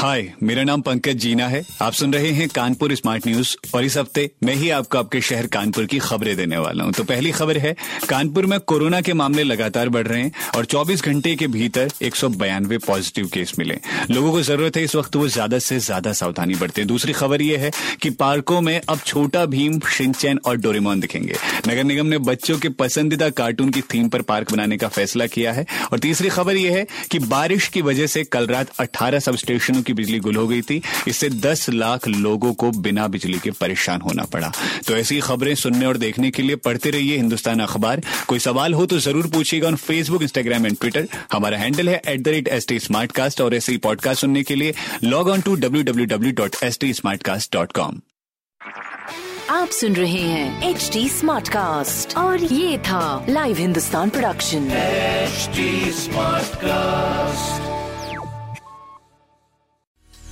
हाय मेरा नाम पंकज जीना है। आप सुन रहे हैं कानपुर स्मार्ट न्यूज़ और इस हफ़्ते मैं ही आपको आपके शहर कानपुर की खबरें देने वाला हूँ। तो पहली खबर है, कानपुर में कोरोना के मामले लगातार बढ़ रहे हैं और 24 घंटे के भीतर एक पॉजिटिव केस मिले। लोगों को ज़रूरत है इस वक्त वो ज़्यादा से ज़्यादा सावधानी बरते। दूसरी खबर यह है कि पार्कों में अब छोटा भीम, शिनचैन और डोरेमोन दिखेंगे। नगर निगम ने बच्चों के पसंदीदा कार्टून की थीम पर पार्क बनाने का फैसला किया है। और तीसरी खबर यह है कि बारिश की वजह से कल रात अट्ठारह सब स्टेशनों की बिजली गुल हो गई थी इससे 10 लाख लोगों को बिना बिजली के परेशान होना पड़ा। तो ऐसी खबरें सुनने और देखने के लिए पढ़ते रहिए हिंदुस्तान अखबार। कोई सवाल हो तो ज़रूर पूछिएगा on Facebook Instagram and Twitter हमारा हैंडल है at the rate S T smart cast और ऐसे ही पॉडकास्ट सुनने के लिए log on to W W W dot S T smart cast dot com आप सुन रहे हैं एच डी स्मार्ट कास्ट और ये था live Hindustan production HD Smartcast.